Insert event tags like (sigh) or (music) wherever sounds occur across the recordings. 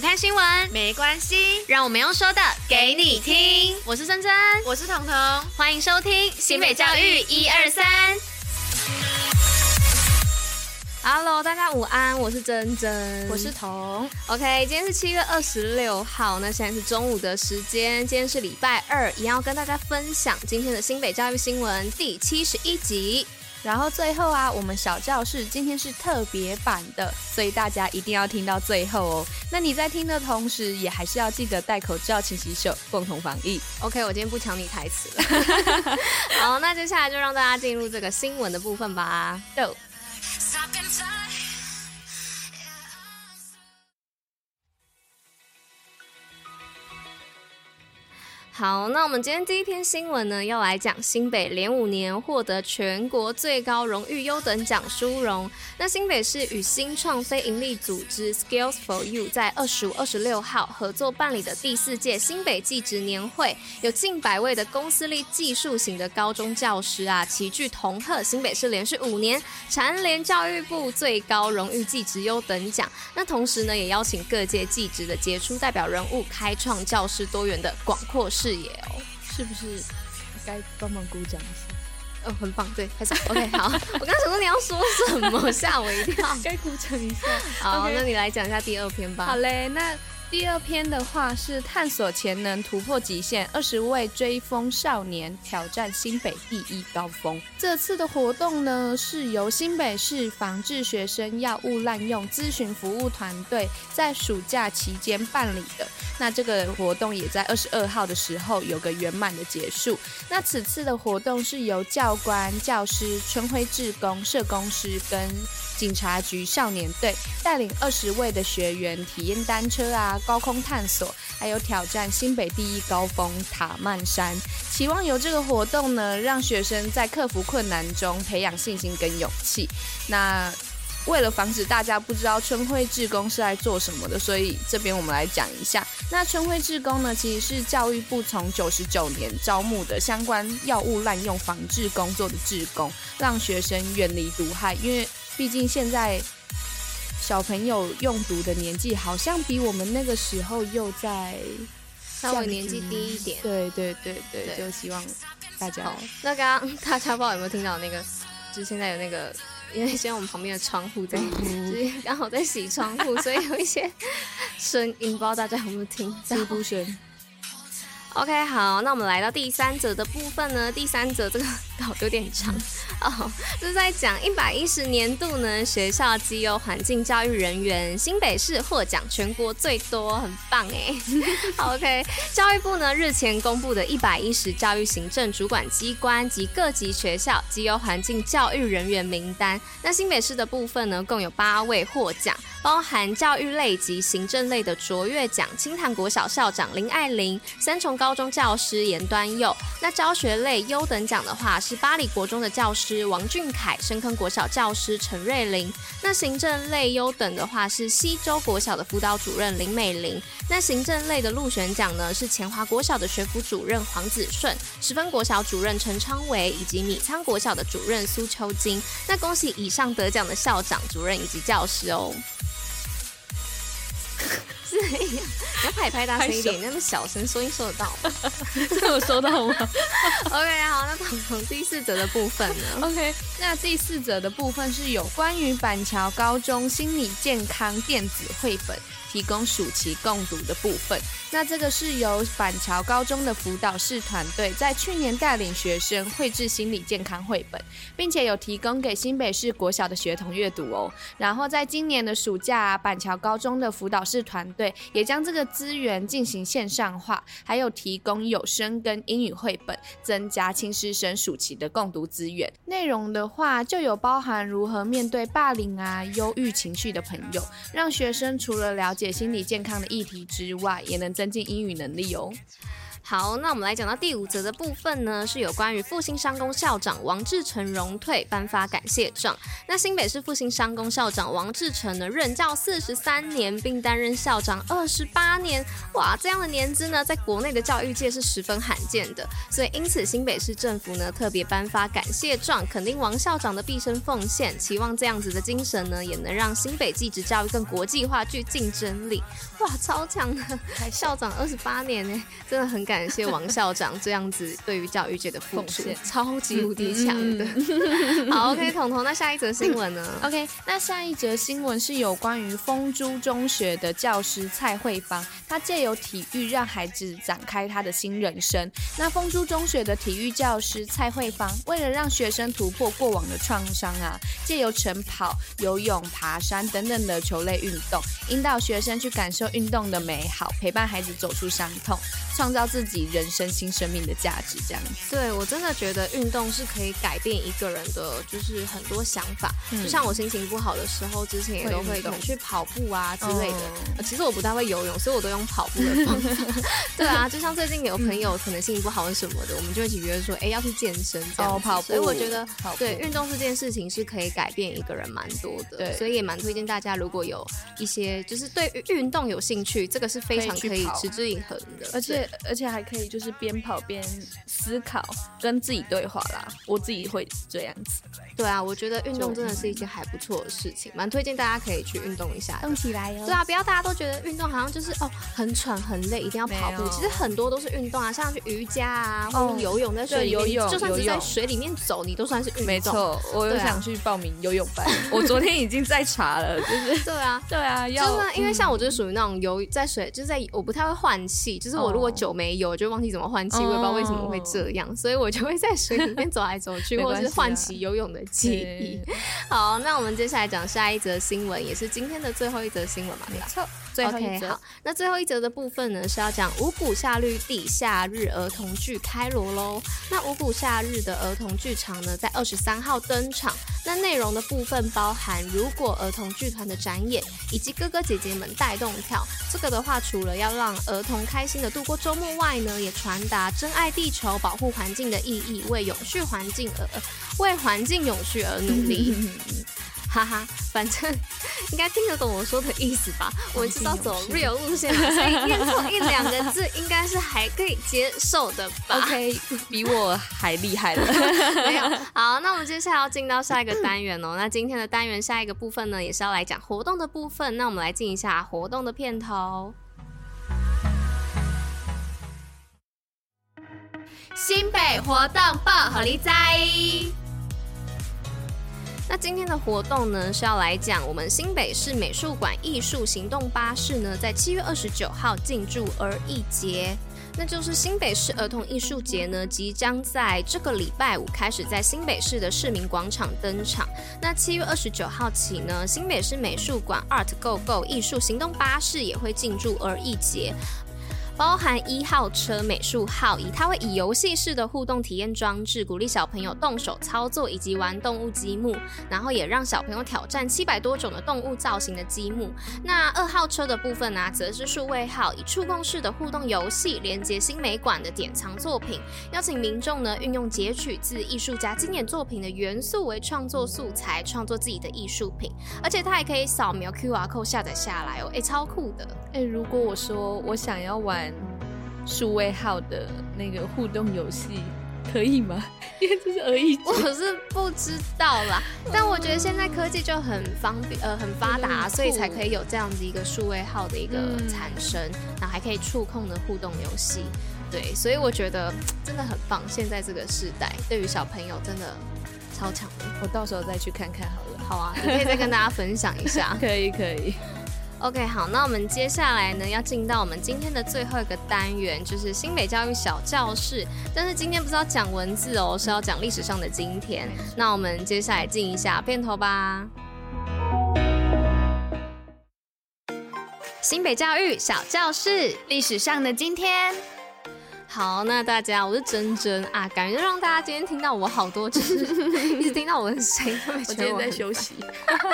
不看新闻没关系，让我们用说的给你听。我是珍珍，我是彤彤，欢迎收听新北教育一二三。Hello，大家午安，我是珍珍，我是彤。OK，今天是七月二十六号，那现在是中午的时间，今天是礼拜二，一样要跟大家分享今天的新北教育新闻第七十一集。然后最后啊，我们小教室今天是特别版的，所以大家一定要听到最后哦。那你在听的同时，也还是要记得戴口罩、勤洗手，共同防疫。OK，我今天不抢你台词了。(laughs) 好，那接下来就让大家进入这个新闻的部分吧。Go。好，那我们今天第一篇新闻呢，要来讲新北连五年获得全国最高荣誉优等奖殊荣。那新北市与新创非营利组织 Skills for You 在二十五、二十六号合作办理的第四届新北技职年会，有近百位的公司立技术型的高中教师啊，齐聚同贺新北市连续五年蝉联教育部最高荣誉技职优等奖。那同时呢，也邀请各界技职的杰出代表人物，开创教师多元的广阔视野哦，是不是该帮忙鼓掌一下？哦，很棒，对，开始。OK，好，(laughs) 我刚刚想说你要说什么，吓我一跳。(laughs) 该鼓掌一下。好，okay. 那你来讲一下第二篇吧。好嘞，那。第二篇的话是探索潜能，突破极限，二十位追风少年挑战新北第一高峰。这次的活动呢，是由新北市防治学生药物滥用咨询服务团队在暑假期间办理的。那这个活动也在二十二号的时候有个圆满的结束。那此次的活动是由教官、教师、春晖志工、社工师跟警察局少年队带领二十位的学员体验单车啊、高空探索，还有挑战新北第一高峰塔曼山。期望由这个活动呢，让学生在克服困难中培养信心跟勇气。那为了防止大家不知道春晖志工是来做什么的，所以这边我们来讲一下。那春晖志工呢，其实是教育部从九十九年招募的相关药物滥用防治工作的志工，让学生远离毒害，因为。毕竟现在小朋友用读的年纪好像比我们那个时候又在稍微年纪低一点。对对对对，对，就希望大家。那刚刚大家不知道有没有听到那个？就是现在有那个，因为现在我们旁边的窗户在，就是刚好在洗窗户，所以有一些声音，不知道大家有没有听到？滋补声。OK，好，那我们来到第三则的部分呢。第三则这个 (laughs) 稿有点长哦，这是在讲一百一十年度呢学校绩优环境教育人员，新北市获奖全国最多，很棒哎。(laughs) OK，教育部呢日前公布的一百一十教育行政主管机关及各级学校绩优环境教育人员名单，那新北市的部分呢共有八位获奖。包含教育类及行政类的卓越奖，清潭国小校长林爱玲，三重高中教师严端佑。那教学类优等奖的话，是八里国中的教师王俊凯，深坑国小教师陈瑞玲。那行政类优等的话，是西州国小的辅导主任林美玲。那行政类的入选奖呢，是前华国小的学府主任黄子顺，十分国小主任陈昌维，以及米仓国小的主任苏秋金。那恭喜以上得奖的校长、主任以及教师哦。是呀，你要拍拍大声一点，那么小声，收音收得到吗？这有收到吗？OK，好，那从第四则的部分呢？(laughs) OK，那第四则的部分是有关于板桥高中心理健康电子绘本。提供暑期共读的部分，那这个是由板桥高中的辅导室团队在去年带领学生绘制心理健康绘本，并且有提供给新北市国小的学童阅读哦。然后在今年的暑假，板桥高中的辅导室团队也将这个资源进行线上化，还有提供有声跟英语绘本，增加青师生暑期的共读资源。内容的话，就有包含如何面对霸凌啊、忧郁情绪的朋友，让学生除了了解心理健康的议题之外，也能增进英语能力哦。好，那我们来讲到第五则的部分呢，是有关于复兴商工校长王志成荣退颁发感谢状。那新北市复兴商工校长王志成呢，任教四十三年，并担任校长二十八年，哇，这样的年资呢，在国内的教育界是十分罕见的。所以因此，新北市政府呢，特别颁发感谢状，肯定王校长的毕生奉献，期望这样子的精神呢，也能让新北技职教育更国际化、具竞争力。哇，超强的校长二十八年呢，真的很感谢王校长这样子对于教育界的 (laughs) 付出，超级无敌强的。(laughs) 好，OK，彤彤，那下一则新闻呢？(laughs) OK，那下一则新闻是有关于丰珠中学的教师蔡慧芳，她借由体育让孩子展开他的新人生。那丰珠中学的体育教师蔡慧芳，为了让学生突破过往的创伤啊，借由晨跑、游泳、爬山等等的球类运动，引导学生去感受。运动的美好，陪伴孩子走出伤痛，创造自己人生新生命的价值。这样子，对，我真的觉得运动是可以改变一个人的，就是很多想法。嗯、就像我心情不好的时候，之前也都会可能去跑步啊之类的、哦。其实我不太会游泳，所以我都用跑步的方法。(laughs) 对啊，就像最近有朋友可能心情不好什么的，我们就一起约说，哎，要去健身这样、哦、跑步。所以我觉得，对运动这件事情是可以改变一个人蛮多的。对，所以也蛮推荐大家，如果有一些就是对运动有兴趣，这个是非常可以持之以恒的，而且而且还可以就是边跑边思考，跟自己对话啦。我自己会这样子。对啊，我觉得运动真的是一件还不错的事情，蛮推荐大家可以去运动一下，动起来哟。对啊，不要大家都觉得运动好像就是哦很喘很累，一定要跑步。其实很多都是运动啊，像去瑜伽啊，或者游泳，在水里面游泳，就算是在水里面走，你都算是运动。没错，我又想去报名游泳班，(laughs) 我昨天已经在查了，就是对啊，对啊，要因为像我就是属于那种游。在水就是在我不太会换气，就是我如果久没有，就忘记怎么换气，我也不知道为什么会这样，所以我就会在水里面走来走去，(laughs) 或者是唤起游泳的记忆。好，那我们接下来讲下一则新闻，也是今天的最后一则新闻嘛？没错。最后一则，okay, 好，那最后一则的部分呢，是要讲五谷夏绿地夏日儿童剧开锣喽。那五谷夏日的儿童剧场呢，在二十三号登场。那内容的部分包含如果儿童剧团的展演，以及哥哥姐姐们带动跳。这个的话，除了要让儿童开心的度过周末外呢，也传达珍爱地球、保护环境的意义，为永续环境而为环境永续而努力。哈哈，反正应该听得懂我说的意思吧？(laughs) 我知道走 real 路线，所以念错一两个字应该是还可以接受的吧？(laughs) OK，比我还厉害了。(laughs) 没有，好，那我们接下来要进到下一个单元哦。那今天的单元下一个部分呢，也是要来讲活动的部分。那我们来进一下活动的片头。新北活动报虎哩知。那今天的活动呢，是要来讲我们新北市美术馆艺术行动巴士呢，在七月二十九号进驻而一节，那就是新北市儿童艺术节呢，即将在这个礼拜五开始在新北市的市民广场登场。那七月二十九号起呢，新北市美术馆 Art Go Go 艺术行动巴士也会进驻而一节。包含一号车美术号，以它会以游戏式的互动体验装置，鼓励小朋友动手操作以及玩动物积木，然后也让小朋友挑战七百多种的动物造型的积木。那二号车的部分呢、则是数位号，以触控式的互动游戏连接新美馆的典藏作品，邀请民众呢运用截取自艺术家经典作品的元素为创作素材，创作自己的艺术品，而且它还可以扫描 QR code 下载下来哦，哎、超酷的！哎、如果我说我想要玩。数位号的那个互动游戏可以吗？(laughs) 因为这是而已，我是不知道啦。(laughs) 但我觉得现在科技就很方便，呃，很发达，所以才可以有这样子一个数位号的一个产生，嗯、然后还可以触控的互动游戏。对，所以我觉得真的很棒。现在这个时代，对于小朋友真的超强的。我到时候再去看看好了。好啊，你可以再跟大家分享一下。(laughs) 可以，可以。OK，好，那我们接下来呢，要进到我们今天的最后一个单元，就是新北教育小教室。但是今天不是要讲文字哦，是要讲历史上的今天。那我们接下来进一下片头吧。新北教育小教室，历史上的今天。好，那大家，我是珍珍啊，感觉让大家今天听到我好多，就是一直听到我的声音，我今天在休息。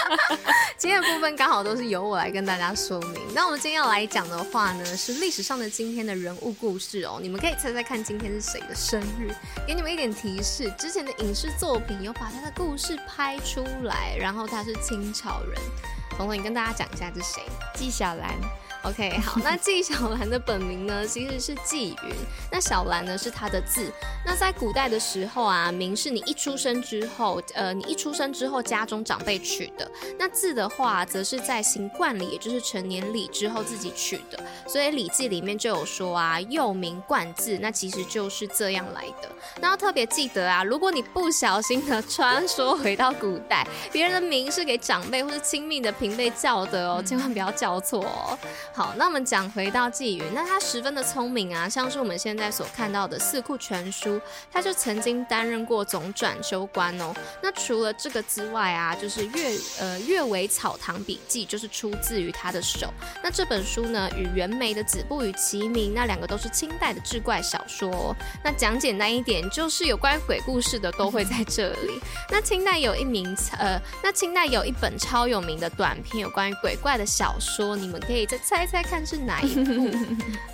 (laughs) 今天的部分刚好都是由我来跟大家说明。那我们今天要来讲的话呢，是历史上的今天的人物故事哦。你们可以猜猜看，今天是谁的生日？给你们一点提示，之前的影视作品有把他的故事拍出来，然后他是清朝人。彤彤，你跟大家讲一下，是谁？纪晓岚。OK，(laughs) 好，那纪晓岚的本名呢，其实是纪云。那小兰呢，是她的字。那在古代的时候啊，名是你一出生之后，呃，你一出生之后家中长辈取的。那字的话，则是在行冠礼，也就是成年礼之后自己取的。所以《礼记》里面就有说啊，幼名冠字，那其实就是这样来的。那要特别记得啊，如果你不小心的穿梭回到古代，别人的名是给长辈或是亲密的平辈叫的哦，千万不要叫错哦。好，那我们讲回到纪云，那他十分的聪明啊，像是我们现在所看到的《四库全书》，他就曾经担任过总转修官哦。那除了这个之外啊，就是阅呃《阅微草堂笔记》，就是出自于他的手。那这本书呢，与袁枚的《子不语》齐名，那两个都是清代的志怪小说哦。那讲简单一点，就是有关于鬼故事的都会在这里。(laughs) 那清代有一名呃，那清代有一本超有名的短篇，有关于鬼怪的小说，你们可以再猜。猜看是哪一部？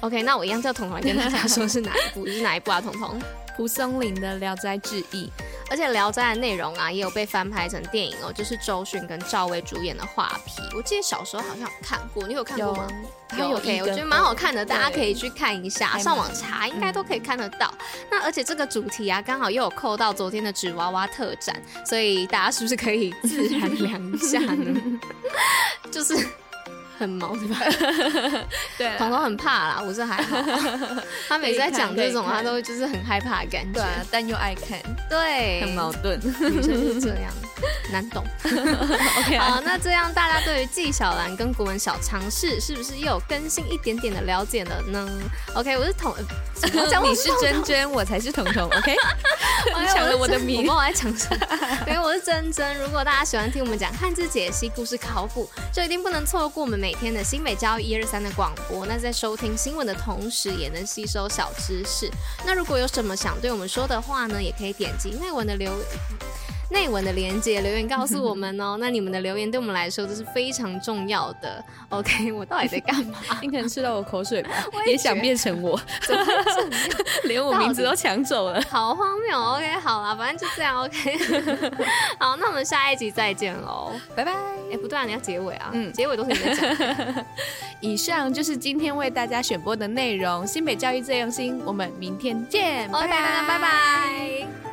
(laughs) OK，那我一样叫彤彤来跟大家 (laughs) 说是哪一部，是哪一部啊？彤彤，蒲松龄的《聊斋志异》，而且《聊斋》的内容啊，也有被翻拍成电影哦，就是周迅跟赵薇主演的《画皮》。我记得小时候好像有看过，你有看过吗？有，有，OK，我觉得蛮好看的，大家可以去看一下，上网查应该都可以看得到。那而且这个主题啊，刚好又有扣到昨天的纸娃娃特展，所以大家是不是可以自然凉一下呢？(laughs) 就是。很毛对吧？(laughs) 对，彤彤很怕啦，我是还好。(laughs) 他每次在讲这种，他都就是很害怕的感觉，对，但又爱看，对，很矛盾，女生是这样，难懂。(laughs) OK，好，那这样大家对于纪晓岚跟国文小常识是不是又有更新一点点的了解了呢？OK，我是彤，(laughs) 你是珍珍，我才是彤彤。(laughs) OK，抢了我的名，我在抢什么？因为我是珍珍。如果大家喜欢听我们讲汉字解析、故事考古，就一定不能错过我们每。天的新美教育一二三的广播，那在收听新闻的同时，也能吸收小知识。那如果有什么想对我们说的话呢，也可以点击内文的留内文的连接留言告诉我们哦。(laughs) 那你们的留言对我们来说都是非常重要的。OK，(laughs) 我到底在干嘛？你可能吃到我口水吧？也，也想变成我，(laughs) 连我名字都抢走了，好荒谬。OK，好了，反正就这样。OK，好，那我们下一集再见喽，拜拜。哎，不对啊，你要结尾啊。嗯，结尾都是你在讲。以上就是今天为大家选播的内容。新北教育最用心，我们明天见，拜拜，拜拜。